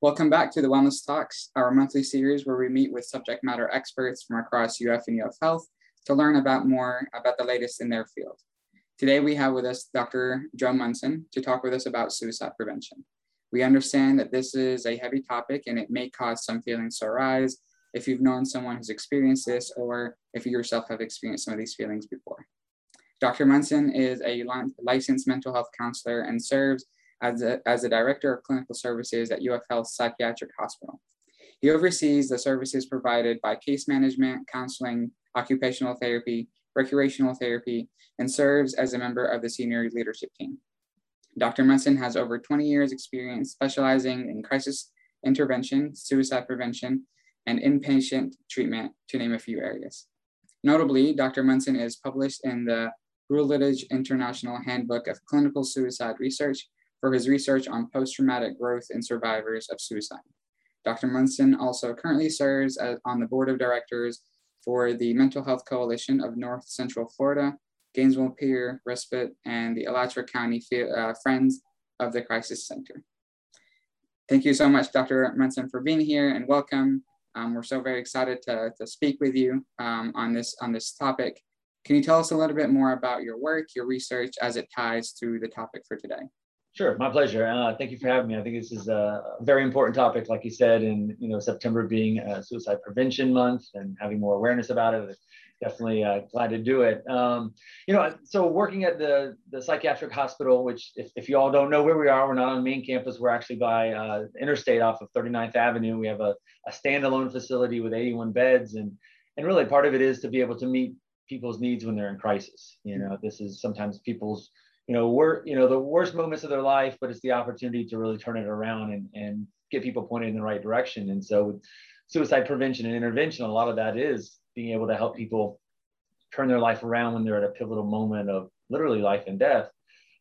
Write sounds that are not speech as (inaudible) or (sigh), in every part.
Welcome back to the Wellness Talks, our monthly series where we meet with subject matter experts from across UF and UF Health to learn about more about the latest in their field. Today we have with us Dr. Joe Munson to talk with us about suicide prevention. We understand that this is a heavy topic and it may cause some feelings to arise if you've known someone who's experienced this or if you yourself have experienced some of these feelings before. Dr. Munson is a licensed mental health counselor and serves as a, as a director of clinical services at UF Health Psychiatric Hospital. He oversees the services provided by case management, counseling, occupational therapy, recreational therapy, and serves as a member of the senior leadership team. Dr. Munson has over 20 years experience specializing in crisis intervention, suicide prevention, and inpatient treatment, to name a few areas. Notably, Dr. Munson is published in the Routledge International Handbook of Clinical Suicide Research for his research on post-traumatic growth in survivors of suicide. Dr. Munson also currently serves as, on the board of directors for the Mental Health Coalition of North Central Florida, Gainesville Peer Respite, and the Alachua County uh, Friends of the Crisis Center. Thank you so much, Dr. Munson, for being here and welcome. Um, we're so very excited to, to speak with you um, on, this, on this topic. Can you tell us a little bit more about your work, your research as it ties to the topic for today? Sure, my pleasure. Uh, thank you for having me. I think this is a very important topic, like you said, and you know September being Suicide Prevention Month and having more awareness about it. Definitely uh, glad to do it. Um, you know, so working at the the psychiatric hospital, which if, if you all don't know where we are, we're not on main campus. We're actually by uh, Interstate off of 39th Avenue. We have a, a standalone facility with 81 beds, and and really part of it is to be able to meet people's needs when they're in crisis. You know, this is sometimes people's you know, we're, you know, the worst moments of their life, but it's the opportunity to really turn it around and, and get people pointed in the right direction. And so with suicide prevention and intervention, a lot of that is being able to help people turn their life around when they're at a pivotal moment of literally life and death.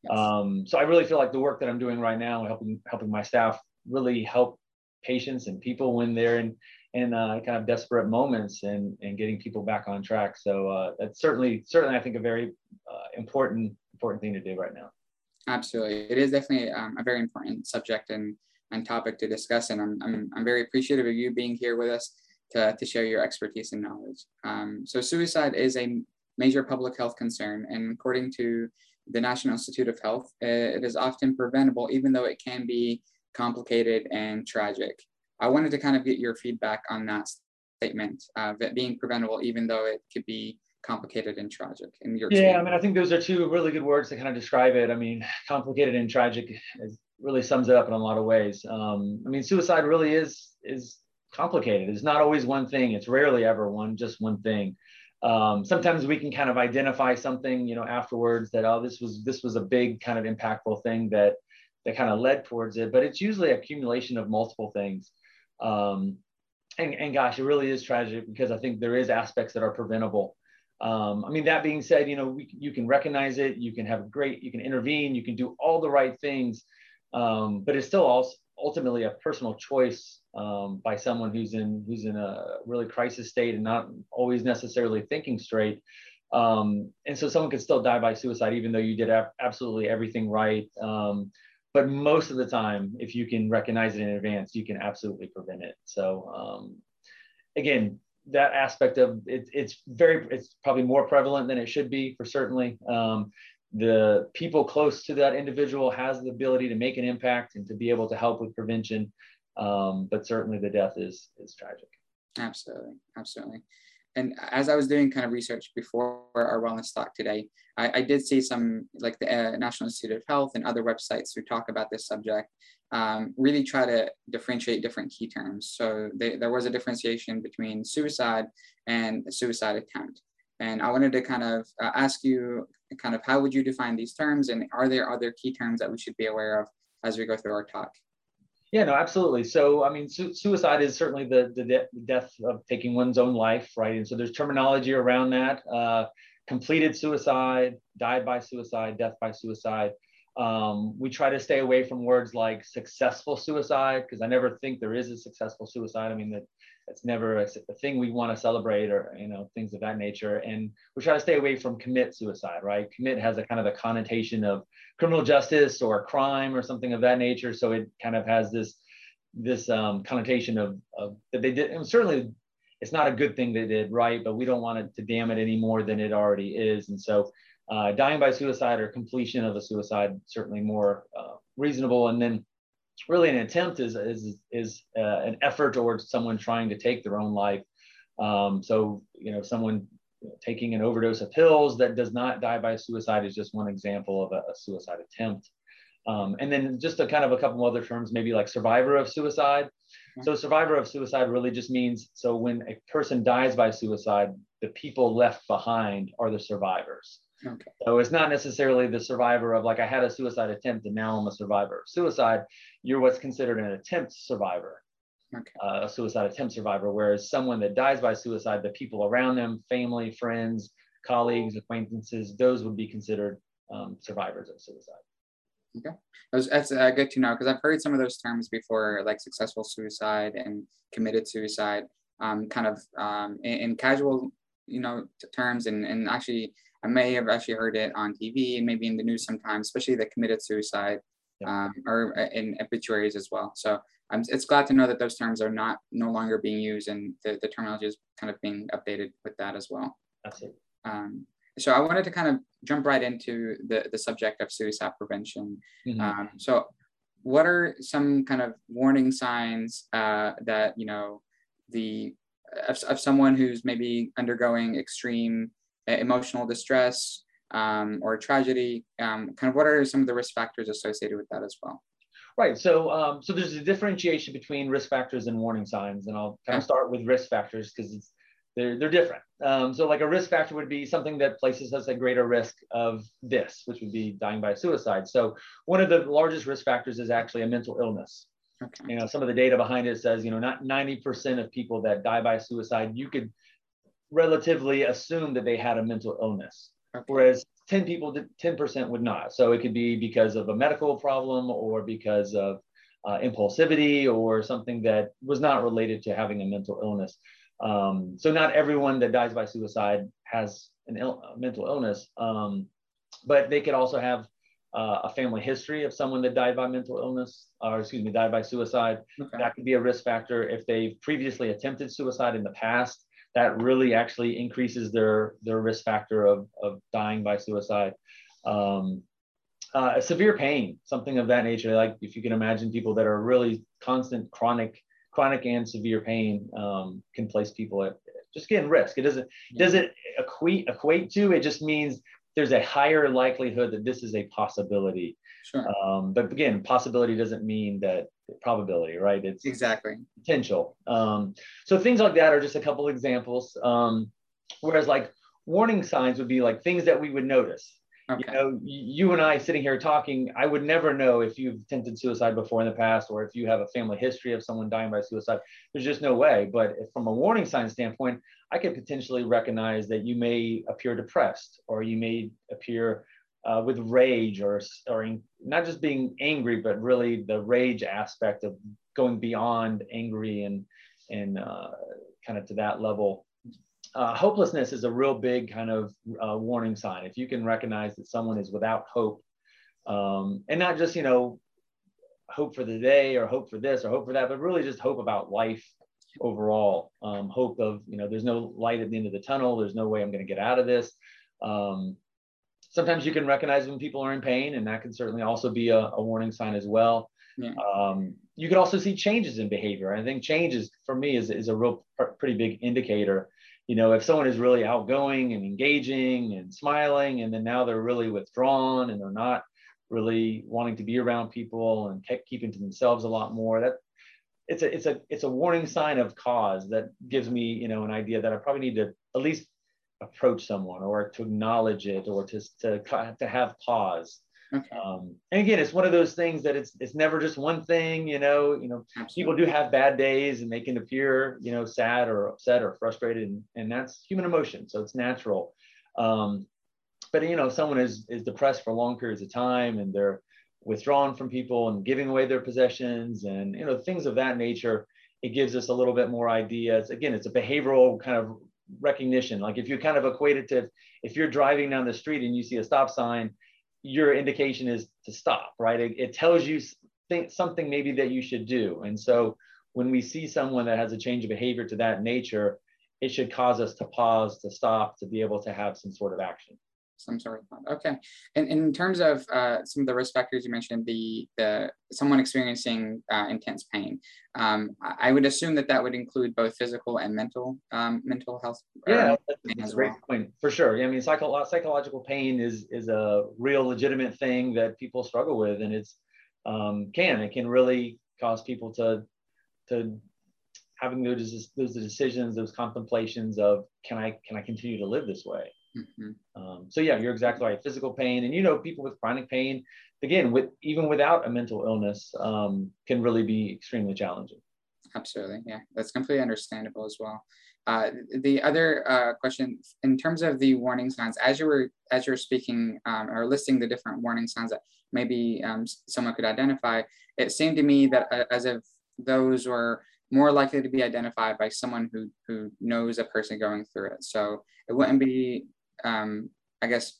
Yes. Um, so I really feel like the work that I'm doing right now, helping helping my staff really help patients and people when they're in in uh, kind of desperate moments and and getting people back on track. So uh, that's certainly certainly I think a very uh, important important thing to do right now. Absolutely. It is definitely um, a very important subject and, and topic to discuss. And I'm, I'm, I'm very appreciative of you being here with us to, to share your expertise and knowledge. Um, so suicide is a major public health concern. And according to the National Institute of Health, it is often preventable, even though it can be complicated and tragic. I wanted to kind of get your feedback on that statement, uh, that being preventable, even though it could be complicated and tragic in your yeah i mean i think those are two really good words to kind of describe it. I mean complicated and tragic is, really sums it up in a lot of ways. Um, i mean suicide really is is complicated. It's not always one thing. It's rarely ever one just one thing. Um, sometimes we can kind of identify something you know afterwards that oh this was this was a big kind of impactful thing that that kind of led towards it but it's usually accumulation of multiple things. Um, and, and gosh it really is tragic because i think there is aspects that are preventable um, I mean, that being said, you know, we, you can recognize it, you can have great, you can intervene, you can do all the right things, um, but it's still also ultimately a personal choice um, by someone who's in who's in a really crisis state and not always necessarily thinking straight. Um, and so someone could still die by suicide, even though you did absolutely everything right. Um, but most of the time, if you can recognize it in advance, you can absolutely prevent it. So um, again, that aspect of it, it's very it's probably more prevalent than it should be for certainly. Um, the people close to that individual has the ability to make an impact and to be able to help with prevention. Um, but certainly the death is is tragic. Absolutely. Absolutely and as I was doing kind of research before our wellness talk today, I, I did see some like the uh, National Institute of Health and other websites who talk about this subject um, really try to differentiate different key terms. So they, there was a differentiation between suicide and suicide attempt. And I wanted to kind of uh, ask you kind of how would you define these terms and are there other key terms that we should be aware of as we go through our talk? Yeah, no, absolutely. So, I mean, su- suicide is certainly the, the, de- death of taking one's own life, right? And so there's terminology around that. Uh, completed suicide, died by suicide, death by suicide. Um, we try to stay away from words like successful suicide because I never think there is a successful suicide. I mean, that that's never a, a, thing we want to celebrate or you know things of that nature. And we try to stay away from commit suicide. Right? Commit has a kind of a connotation of criminal justice or crime or something of that nature. So it kind of has this this um, connotation of, of that they did. And certainly, it's not a good thing they did, right? But we don't want it to damn it any more than it already is. And so, uh, dying by suicide or completion of a suicide certainly more uh, reasonable. And then, really, an attempt is is is uh, an effort towards someone trying to take their own life. Um, so, you know, someone taking an overdose of pills that does not die by suicide is just one example of a, a suicide attempt. Um, and then just a kind of a couple other terms, maybe like survivor of suicide. So survivor of suicide really just means so when a person dies by suicide, the people left behind are the survivors. Okay. So it's not necessarily the survivor of like I had a suicide attempt and now I'm a survivor of suicide. You're what's considered an attempt survivor okay. uh, a suicide attempt survivor, whereas someone that dies by suicide, the people around them, family, friends, colleagues, acquaintances, those would be considered um, survivors of suicide. Okay, that's, that's uh, good to know because I've heard some of those terms before, like successful suicide and committed suicide, um, kind of um, in, in, casual, you know, terms, and and actually I may have actually heard it on TV and maybe in the news sometimes, especially the committed suicide, um, or uh, in obituaries as well. So I'm, it's glad to know that those terms are not no longer being used and the, the terminology is kind of being updated with that as well. Absolutely. Um, so I wanted to kind of jump right into the, the subject of suicide prevention. Mm-hmm. Um, so what are some kind of warning signs uh, that, you know, the of, of someone who's maybe undergoing extreme emotional distress um, or tragedy, um, kind of what are some of the risk factors associated with that as well? Right. So, um, so there's a differentiation between risk factors and warning signs, and I'll kind of start with risk factors because they're they're different. Um, so, like a risk factor would be something that places us at greater risk of this, which would be dying by suicide. So, one of the largest risk factors is actually a mental illness. Okay. You know, some of the data behind it says, you know, not 90% of people that die by suicide, you could relatively assume that they had a mental illness. Okay. Whereas 10 people, 10% would not. So it could be because of a medical problem or because of uh, impulsivity or something that was not related to having a mental illness. Um, so not everyone that dies by suicide has an Ill- mental illness, um, but they could also have uh, a family history of someone that died by mental illness, or excuse me, died by suicide. Okay. That could be a risk factor. If they've previously attempted suicide in the past, that really actually increases their their risk factor of, of dying by suicide. Um, uh, severe pain, something of that nature. Like if you can imagine people that are really constant chronic, chronic and severe pain um, can place people at just getting risk. It doesn't yeah. does it equate equate to. It just means there's a higher likelihood that this is a possibility. Sure. Um, but again, possibility doesn't mean that probability, right? It's exactly potential. Um, so things like that are just a couple examples. Um, whereas like warning signs would be like things that we would notice. Okay. You know, you and I sitting here talking, I would never know if you've attempted suicide before in the past or if you have a family history of someone dying by suicide. There's just no way. But from a warning sign standpoint, I could potentially recognize that you may appear depressed or you may appear uh, with rage or, or not just being angry, but really the rage aspect of going beyond angry and, and uh, kind of to that level. Uh, hopelessness is a real big kind of uh, warning sign. If you can recognize that someone is without hope, um, and not just, you know, hope for the day or hope for this or hope for that, but really just hope about life overall. Um, hope of, you know, there's no light at the end of the tunnel. There's no way I'm going to get out of this. Um, sometimes you can recognize when people are in pain, and that can certainly also be a, a warning sign as well. Yeah. Um, you can also see changes in behavior. I think changes for me is, is a real pr- pretty big indicator. You know, if someone is really outgoing and engaging and smiling, and then now they're really withdrawn and they're not really wanting to be around people and kept keeping to themselves a lot more, that it's a it's a it's a warning sign of cause that gives me you know an idea that I probably need to at least approach someone or to acknowledge it or to, to, to have pause. Okay. Um, and again, it's one of those things that it's it's never just one thing. You know, you know, Absolutely. people do have bad days and they can appear, you know, sad or upset or frustrated, and, and that's human emotion, so it's natural. Um, but you know, someone is is depressed for long periods of time and they're withdrawn from people and giving away their possessions and you know things of that nature, it gives us a little bit more ideas. Again, it's a behavioral kind of recognition. Like if you kind of equate it to if you're driving down the street and you see a stop sign, your indication is to stop, right? It, it tells you think something maybe that you should do. And so when we see someone that has a change of behavior to that nature, it should cause us to pause, to stop, to be able to have some sort of action some sort of thought. Okay. And, and in terms of uh, some of the risk factors you mentioned, the the someone experiencing uh, intense pain, um, I would assume that that would include both physical and mental um, mental health. Yeah, that's a great well. point for sure. Yeah, I mean, psycho- psychological pain is is a real legitimate thing that people struggle with, and it's um, can it can really cause people to to having those those decisions, those contemplations of can I can I continue to live this way? Mm-hmm. Um, so yeah, you're exactly right. Physical pain, and you know, people with chronic pain, again, with even without a mental illness, um, can really be extremely challenging. Absolutely, yeah, that's completely understandable as well. Uh, the other uh, question, in terms of the warning signs, as you were as you're speaking um, or listing the different warning signs that maybe um, someone could identify, it seemed to me that uh, as if those were more likely to be identified by someone who who knows a person going through it. So it wouldn't be um, I guess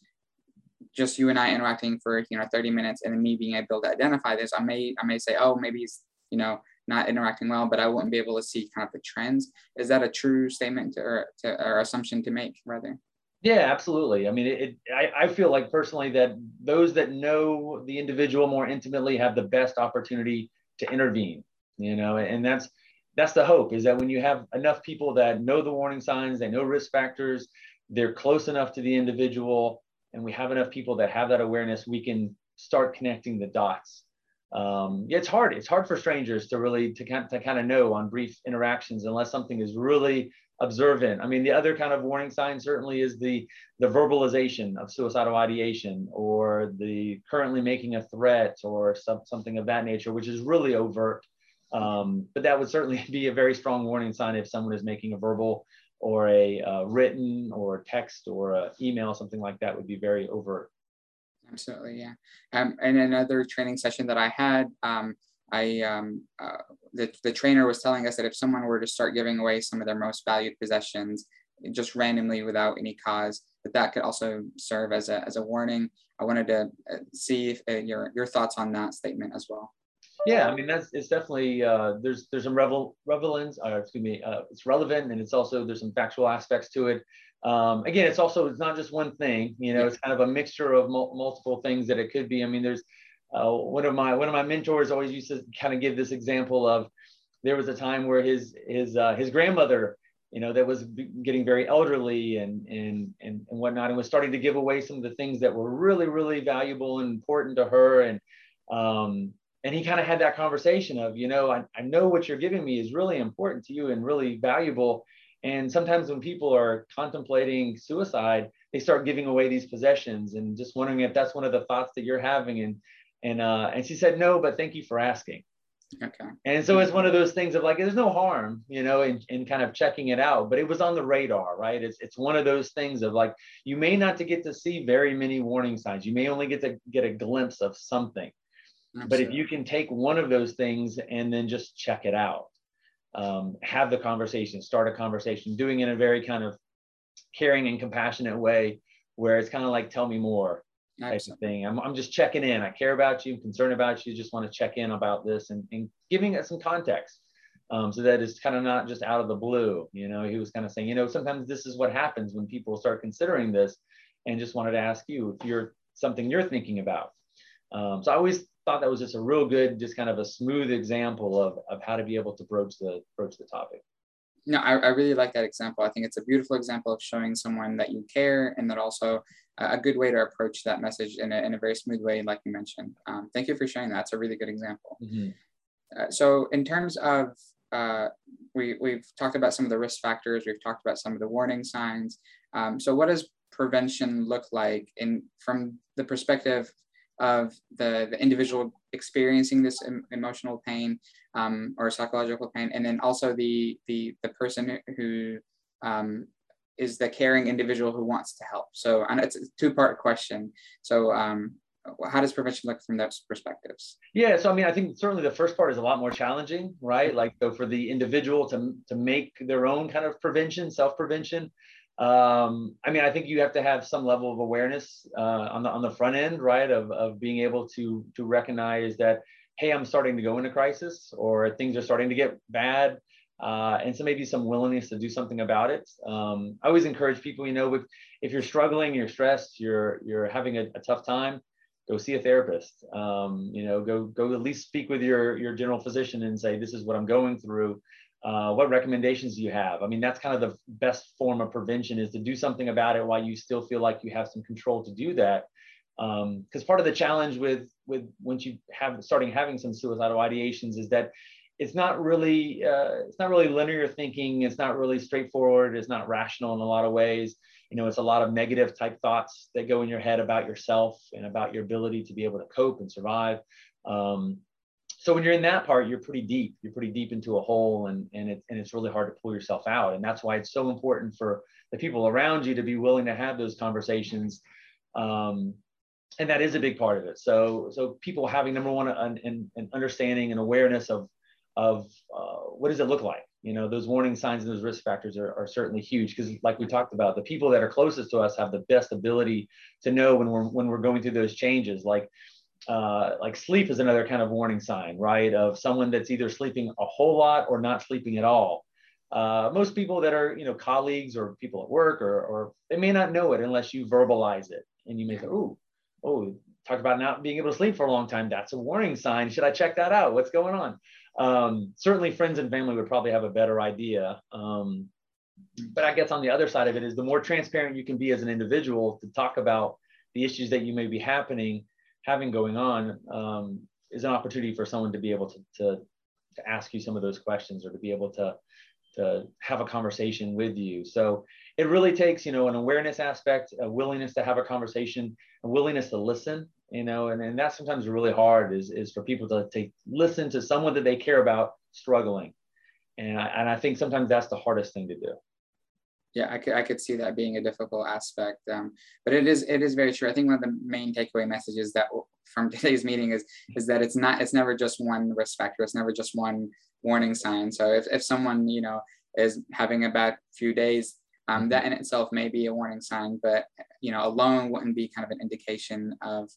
just you and I interacting for you know 30 minutes and then me being able to identify this, I may I may say, oh, maybe he's you know not interacting well, but I wouldn't be able to see kind of the trends. Is that a true statement to, or, to, or assumption to make, rather? Yeah, absolutely. I mean, it, it, I, I feel like personally that those that know the individual more intimately have the best opportunity to intervene. You know, and that's that's the hope is that when you have enough people that know the warning signs, they know risk factors, they're close enough to the individual and we have enough people that have that awareness we can start connecting the dots. Um, yeah, it's hard. It's hard for strangers to really to kind, to kind of know on brief interactions unless something is really observant. I mean the other kind of warning sign certainly is the the verbalization of suicidal ideation or the currently making a threat or some, something of that nature which is really overt. Um, but that would certainly (laughs) be a very strong warning sign if someone is making a verbal or a uh, written or text or a email, something like that would be very overt. Absolutely, yeah. Um, and another training session that I had, um, I um, uh, the, the trainer was telling us that if someone were to start giving away some of their most valued possessions just randomly without any cause, that that could also serve as a, as a warning. I wanted to uh, see if, uh, your, your thoughts on that statement as well. Yeah, I mean that's it's definitely uh, there's there's some revel relevance, or excuse me, uh, it's relevant, and it's also there's some factual aspects to it. Um, again, it's also it's not just one thing, you know, it's kind of a mixture of mul multiple things that it could be. I mean, there's uh, one of my one of my mentors always used to kind of give this example of there was a time where his his uh, his grandmother you know, that was getting very elderly and, and, and, and whatnot, and was starting to give away some of the things that were really, really valuable and important to her. And, um, and he kind of had that conversation of you know I, I know what you're giving me is really important to you and really valuable. And sometimes when people are contemplating suicide they start giving away these possessions and just wondering if that's one of the thoughts that you're having and and uh, and she said no but thank you for asking. Okay. And so it's one of those things of like there's no harm you know in, in kind of checking it out but it was on the radar right? It's, it's one of those things of like you may not to get to see very many warning signs. You may only get to get a glimpse of something Absolutely. But if you can take one of those things and then just check it out, um, have the conversation, start a conversation, doing it in a very kind of caring and compassionate way where it's kind of like, tell me more type Excellent. of thing. I'm, I'm just checking in. I care about you, I'm concerned about you, just want to check in about this and, and giving it some context. Um, so that it's kind of not just out of the blue. You know, he was kind of saying, you know, sometimes this is what happens when people start considering this and just wanted to ask you if you're something you're thinking about. Um, so I always thought that was just a real good, just kind of a smooth example of, of how to be able to broach the broach the topic. No, I, I really like that example. I think it's a beautiful example of showing someone that you care and that also a good way to approach that message in a, in a very smooth way, like you mentioned. Um, thank you for sharing that. It's a really good example. Mm-hmm. Uh, so in terms of, uh, we, we've talked about some of the risk factors, we've talked about some of the warning signs. Um, so what does prevention look like in from the perspective of the, the individual experiencing this em- emotional pain um, or psychological pain, and then also the the the person who um, is the caring individual who wants to help. So, and it's a two part question. So, um, how does prevention look from those perspectives? Yeah, so I mean, I think certainly the first part is a lot more challenging, right? Like, so for the individual to to make their own kind of prevention, self prevention um, I mean, I think you have to have some level of awareness uh, on the on the front end, right? Of, of being able to to recognize that hey, I'm starting to go into crisis or things are starting to get bad. Uh, and so maybe some willingness to do something about it. Um, I always encourage people, you know, if, if you're struggling, you're stressed, you're, you're having a, a tough time, go see a therapist. Um, you know, go, go at least speak with your, your general physician and say, this is what I'm going through. Uh, what recommendations do you have? I mean, that's kind of the best form of prevention is to do something about it while you still feel like you have some control to do that. Because um, part of the challenge with with once you have starting having some suicidal ideations is that it's not really uh, it's not really linear thinking. It's not really straightforward. It's not rational in a lot of ways. You know it's a lot of negative type thoughts that go in your head about yourself and about your ability to be able to cope and survive. Um, so when you're in that part you're pretty deep you're pretty deep into a hole and and, it, and it's really hard to pull yourself out and that's why it's so important for the people around you to be willing to have those conversations um, and that is a big part of it. So, so people having number one, an, an, an understanding and awareness of, of uh, what does it look like? You know, those warning signs and those risk factors are, are certainly huge because, like we talked about, the people that are closest to us have the best ability to know when we're when we're going through those changes. Like, uh, like sleep is another kind of warning sign, right? Of someone that's either sleeping a whole lot or not sleeping at all. Uh, most people that are, you know, colleagues or people at work or, or they may not know it unless you verbalize it, and you may say, "Ooh, oh, talked about not being able to sleep for a long time. That's a warning sign. Should I check that out? What's going on? Um, certainly, friends and family would probably have a better idea. Um, but I guess on the other side of it is the more transparent you can be as an individual to talk about the issues that you may be happening, having going on, um, is an opportunity for someone to be able to, to, to ask you some of those questions or to be able to, to have a conversation with you. So it really takes you know an awareness aspect a willingness to have a conversation a willingness to listen you know and, and that's sometimes really hard is, is for people to, to listen to someone that they care about struggling and I, and I think sometimes that's the hardest thing to do yeah I could, I could see that being a difficult aspect um, but it is it is very true. I think one of the main takeaway messages that from (laughs) today's meeting is is that it's not it's never just one risk factor. It's never just one warning sign. So if, if someone you know is having a bad few days um, that in itself may be a warning sign, but you know, alone wouldn't be kind of an indication of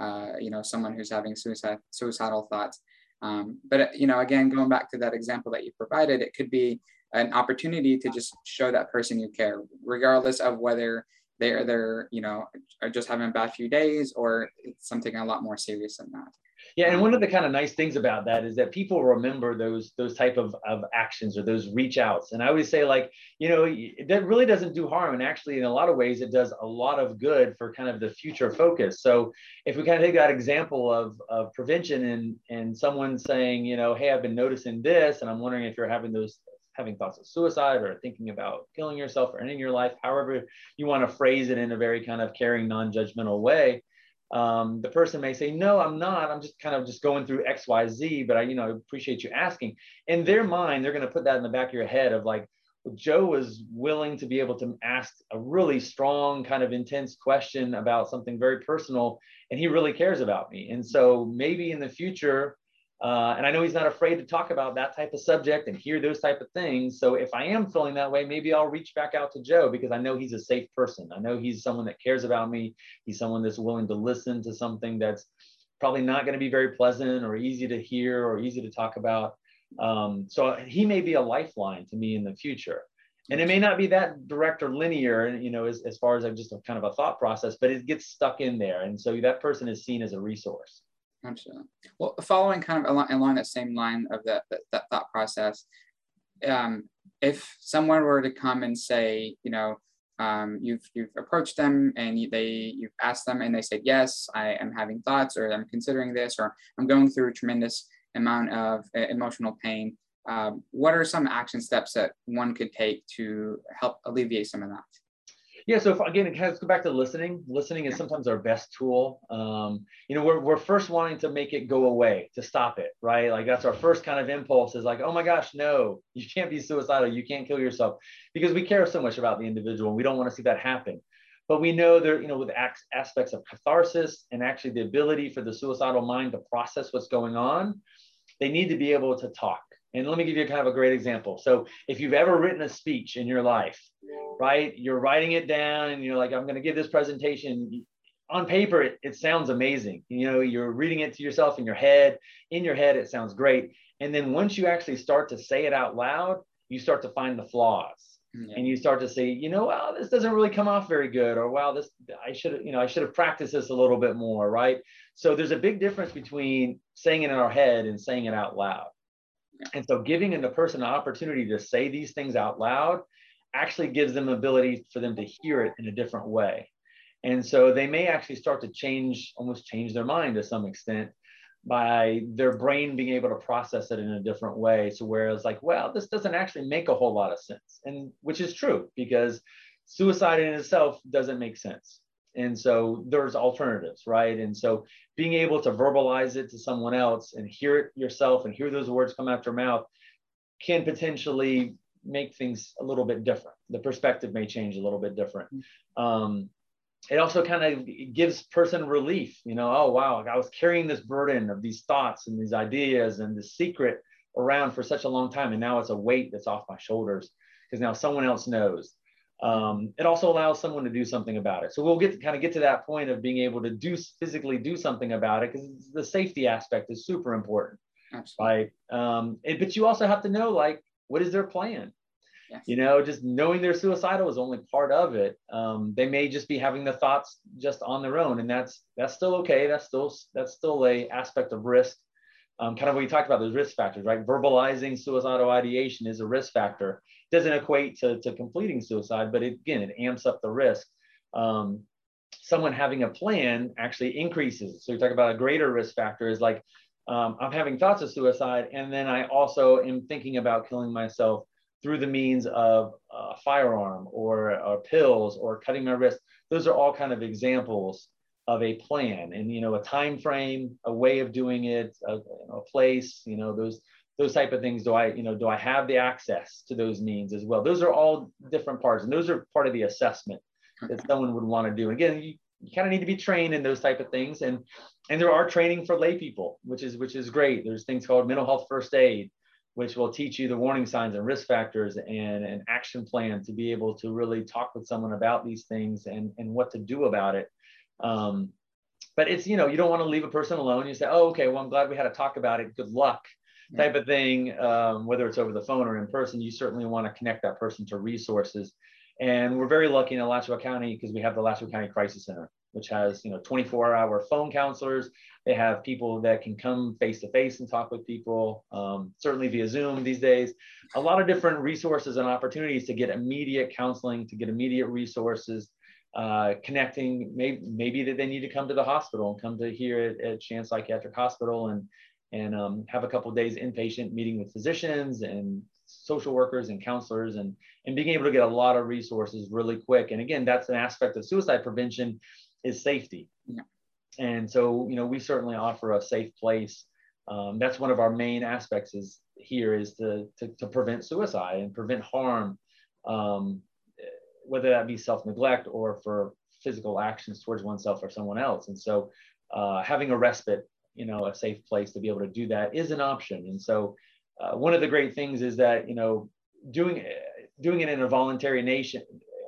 uh, you know someone who's having suicide suicidal thoughts. Um, but you know, again, going back to that example that you provided, it could be an opportunity to just show that person you care, regardless of whether they're they're you know are just having a bad few days or it's something a lot more serious than that. Yeah, and one of um, the kind of nice things about that is that people remember those those type of, of actions or those reach outs. And I always say like, you know, that really doesn't do harm. And actually, in a lot of ways, it does a lot of good for kind of the future focus. So if we kind of take that example of, of prevention and and someone saying, you know, hey, I've been noticing this, and I'm wondering if you're having those having thoughts of suicide or thinking about killing yourself or ending your life, however you want to phrase it in a very kind of caring, non-judgmental way um, the person may say, no, I'm not. I'm just kind of just going through X, Y, Z, but I, you know, appreciate you asking. In their mind, they're going to put that in the back of your head of like, Joe was willing to be able to ask a really strong, kind of intense question about something very personal, and he really cares about me. And so maybe in the future, uh, and I know he's not afraid to talk about that type of subject and hear those type of things. So if I am feeling that way, maybe I'll reach back out to Joe because I know he's a safe person. I know he's someone that cares about me. He's someone that's willing to listen to something that's probably not going to be very pleasant or easy to hear or easy to talk about. Um, so he may be a lifeline to me in the future. And it may not be that direct or linear, you know, as, as far as I'm just a kind of a thought process, but it gets stuck in there. And so that person is seen as a resource. Absolutely. Well, following kind of along, along that same line of that, that, that thought process, um, if someone were to come and say, you know, um, you've you've approached them and you, they you've asked them and they said yes, I am having thoughts or I'm considering this or I'm going through a tremendous amount of uh, emotional pain. Um, what are some action steps that one could take to help alleviate some of that? Yeah, so if, again, let's go back to listening. Listening is sometimes our best tool. Um, you know, we're, we're first wanting to make it go away, to stop it, right? Like that's our first kind of impulse is like, oh my gosh, no, you can't be suicidal. You can't kill yourself because we care so much about the individual and we don't want to see that happen. But we know there, you know, with aspects of catharsis and actually the ability for the suicidal mind to process what's going on, they need to be able to talk. And let me give you kind of a great example. So if you've ever written a speech in your life, right, you're writing it down and you're like, I'm going to give this presentation. on paper it, it sounds amazing you know you're reading it to yourself in your head in your head it sounds great and then once you actually start to say it out loud you start to find the flaws mm, yeah. and you start to say you know well this doesn't really come off very good or wow this i should you know i should have practiced this a little bit more right so there's a big difference between saying it in our head and saying it out loud. And so giving the person an opportunity to say these things out loud actually gives them ability for them to hear it in a different way and so they may actually start to change, almost change their mind to some extent by their brain being able to process it in a different way. So whereas like, well, this doesn't actually make a whole lot of sense. And which is true because suicide in itself doesn't make sense. And so there's alternatives, right? And so being able to verbalize it to someone else and hear it yourself and hear those words come out your mouth can potentially make things a little bit different. The perspective may change a little bit different. Mm. Um, it also kind of gives person relief you know oh wow i was carrying this burden of these thoughts and these ideas and this secret around for such a long time and now it's a weight that's off my shoulders because now someone else knows um, it also allows someone to do something about it so we'll get to kind of get to that point of being able to do physically do something about it because the safety aspect is super important Absolutely. right um, but you also have to know like what is their plan Yes. You know, just knowing they're suicidal is only part of it. Um, they may just be having the thoughts just on their own, and that's that's still okay. That's still that's still a aspect of risk. Um, kind of what you talked about those risk factors, right? Verbalizing suicidal ideation is a risk factor. Doesn't equate to, to completing suicide, but it, again, it amps up the risk. Um, someone having a plan actually increases. So you talk about a greater risk factor is like um, I'm having thoughts of suicide, and then I also am thinking about killing myself through the means of a firearm or, or pills or cutting my wrist. Those are all kind of examples of a plan and you know a time frame, a way of doing it, a, you know, a place, you know those those type of things. Do I you know do I have the access to those means as well? Those are all different parts, and those are part of the assessment that someone would want to do. Again, you, you kind of need to be trained in those type of things, and and there are training for lay people, which is which is great. There's things called mental health first aid which will teach you the warning signs and risk factors and an action plan to be able to really talk with someone about these things and, and what to do about it. Um, but it's, you know, you don't want to leave a person alone. You say, oh, okay, well, I'm glad we had a talk about it. Good luck type of thing, um, whether it's over the phone or in person, you certainly want to connect that person to resources. And we're very lucky in Alachua County because we have the Alachua County Crisis Center which has you know 24 hour phone counselors. They have people that can come face to face and talk with people um, certainly via zoom these days. A lot of different resources and opportunities to get immediate counseling to get immediate resources uh, connecting. Maybe, maybe that they need to come to the hospital and come to here at, at Psychiatric Hospital and and um, have a couple days inpatient meeting with physicians and social workers and counselors and and being able to get a lot of resources really quick and again that's an aspect of suicide prevention is safety. Yeah. And so, you know, we certainly offer a safe place. Um, that's one of our main aspects is here is to, to, to prevent suicide and prevent harm, um, whether that be self-neglect or for physical actions towards oneself or someone else. And so uh, having a respite, you know, a safe place to be able to do that is an option. And so uh, one of the great things is that, you know, doing, doing it in a voluntary nation,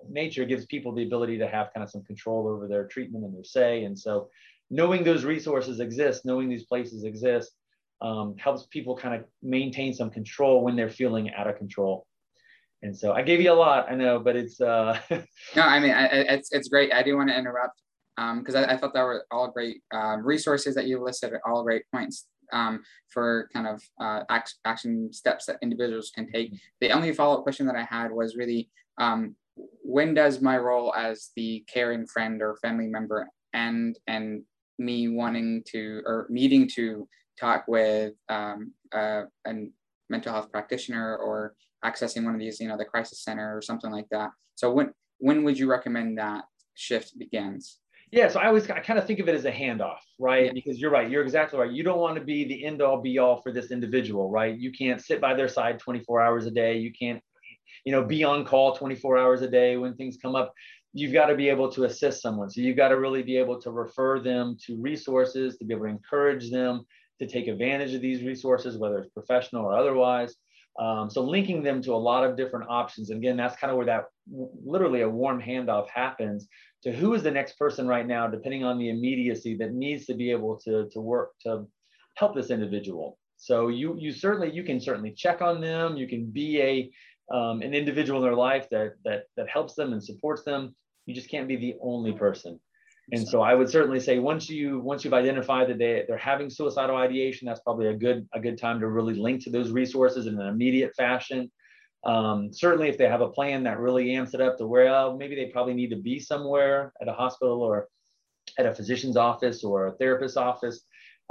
nature gives people the ability to have kind of some control over their treatment and their say. And so knowing those resources exist, knowing these places exist, um, helps people kind of maintain some control when they're feeling out of control. And so I gave you a lot, I know, but it's. Uh... (laughs) no, I mean, I, it's, it's great. I do want to interrupt because um, I, I, thought that were all great um, resources that you listed, all great points um, for kind of uh, action steps that individuals can take. The only follow up question that I had was really um, when does my role as the caring friend or family member end and me wanting to or needing to talk with um, uh, a mental health practitioner or accessing one of these, you know, the crisis center or something like that. So when when would you recommend that shift begins? Yeah, so I always I kind of think of it as a handoff, right? Yeah. Because you're right, you're exactly right. You don't want to be the end all be all for this individual, right? You can't sit by their side 24 hours a day. You can't you know, be on call 24 hours a day when things come up. You've got to be able to assist someone. So you've got to really be able to refer them to resources, to be able to encourage them to take advantage of these resources, whether it's professional or otherwise. Um, so linking them to a lot of different options. And again, that's kind of where that literally a warm handoff happens to who is the next person right now, depending on the immediacy that needs to be able to, to work to help this individual. So you you certainly you can certainly check on them. You can be a um, an individual in their life that that that helps them and supports them. You just can't be the only person. And so I would certainly say once you once you've identified that they they're having suicidal ideation, that's probably a good a good time to really link to those resources in an immediate fashion. Um, certainly, if they have a plan that really amps it up to where oh, maybe they probably need to be somewhere at a hospital or at a physician's office or a therapist's office.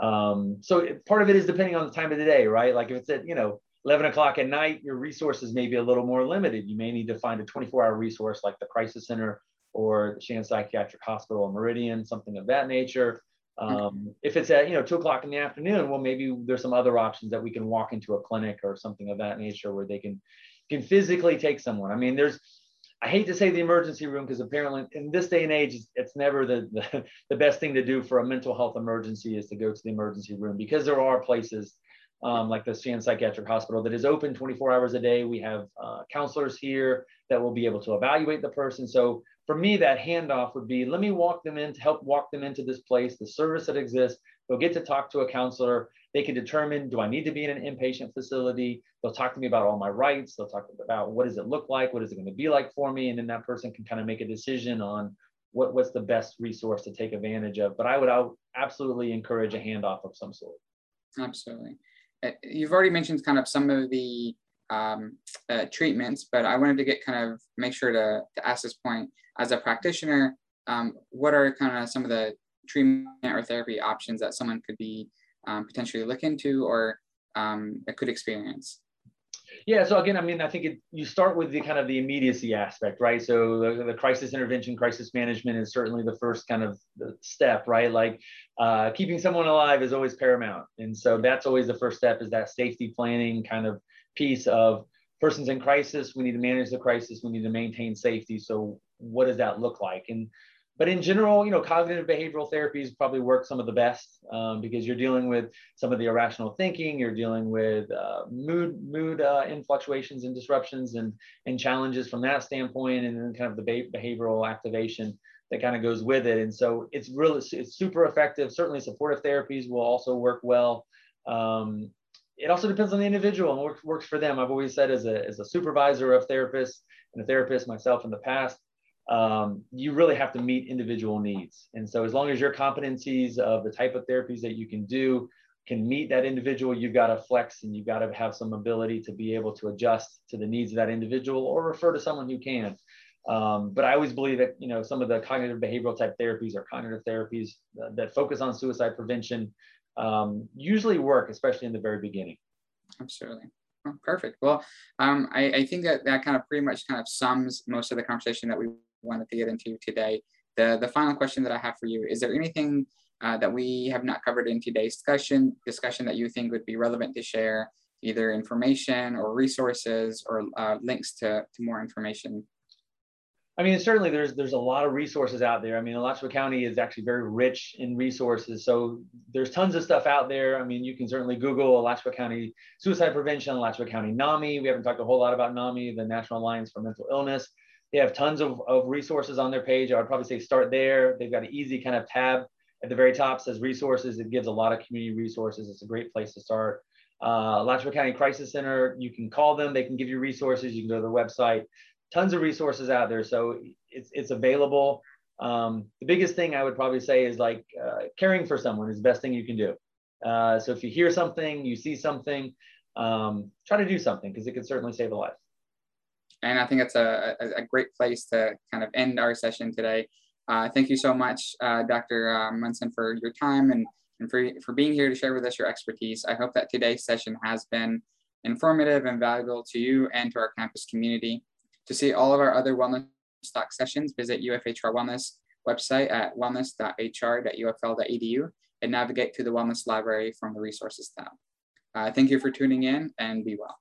Um, so part of it is depending on the time of the day, right? Like if it's at you know 11 o'clock at night, your resources may be a little more limited. You may need to find a 24-hour resource like the crisis center or the Shands Psychiatric Hospital or Meridian, something of that nature. Um, if it's at you know two o'clock in the afternoon, well maybe there's some other options that we can walk into a clinic or something of that nature where they can can physically take someone. I mean, there's I hate to say the emergency room because apparently in this day and age, it's never the, the, (laughs) the best thing to do for a mental health emergency is to go to the emergency room because there are places um, like the Shands Psychiatric Hospital that is open 24 hours a day. We have uh, counselors here that will be able to evaluate the person. So for me, that handoff would be let me walk them in to help walk them into this place, the service that exists. They'll get to talk to a counselor. They can determine do I need to be in an inpatient facility? They'll talk to me about all my rights. They'll talk about what does it look like? What is it going to be like for me? And then that person can kind of make a decision on what, what's the best resource to take advantage of. But I would, I would absolutely encourage a handoff of some sort. Absolutely. Uh, you've already mentioned kind of some of the um, uh, treatments, but I wanted to get kind of make sure to, to ask this point as a practitioner, um, what are kind of some of the treatment or therapy options that someone could be um, potentially look into or um, could experience? Yeah, so again, I mean, I think it, you start with the kind of the immediacy aspect, right? So the, the crisis intervention, crisis management is certainly the first kind of step, right? Like uh, keeping someone alive is always paramount, and so that's always the first step is that safety planning kind of piece of persons in crisis. We need to manage the crisis. We need to maintain safety. So what does that look like? And but in general, you know, cognitive behavioral therapies probably work some of the best um, because you're dealing with some of the irrational thinking, you're dealing with uh, mood mood uh, fluctuations and disruptions and and challenges from that standpoint, and then kind of the behavioral activation that kind of goes with it. And so it's really it's super effective. Certainly, supportive therapies will also work well. Um, it also depends on the individual and works works for them. I've always said as a as a supervisor of therapists and a therapist myself in the past um, you really have to meet individual needs. And so as long as your competencies of the type of therapies that you can do can meet that individual, you've got to flex and you've got to have some ability to be able to adjust to the needs of that individual or refer to someone who can. Um, but I always believe that you know some of the cognitive behavioral type therapies or cognitive therapies that, that focus on suicide prevention um, usually work, especially in the very beginning. Absolutely. Oh, perfect. Well, um, I, I, think that that kind of pretty much kind of sums most of the conversation that we wanted to get into today. The, the final question that I have for you, is there anything uh, that we have not covered in today's discussion, discussion that you think would be relevant to share, either information or resources or uh, links to, to more information I mean, certainly there's there's a lot of resources out there. I mean, Alachua County is actually very rich in resources. So there's tons of stuff out there. I mean, you can certainly Google Alachua County Suicide Prevention, Alachua County NAMI. We haven't talked a whole lot about NAMI, the National Alliance for Mental Illness. They have tons of, of resources on their page. I would probably say start there. They've got an easy kind of tab at the very top says resources. It gives a lot of community resources. It's a great place to start. Uh, Alachua County Crisis Center, you can call them. They can give you resources. You can go to their website tons of resources out there. So it's, it's available. Um, the biggest thing I would probably say is like uh, caring for someone is the best thing you can do. Uh, so if you hear something, you see something, um, try to do something because it can certainly save a life. And I think it's a, a, a great place to kind of end our session today. Uh, thank you so much, uh, Dr. Uh, Munson, for your time and, and for, for being here to share with us your expertise. I hope that today's session has been informative and valuable to you and to our campus community. To see all of our other wellness talk sessions, visit UFHR Wellness website at wellness.hr.ufl.edu and navigate to the Wellness Library from the Resources tab. Uh, thank you for tuning in and be well.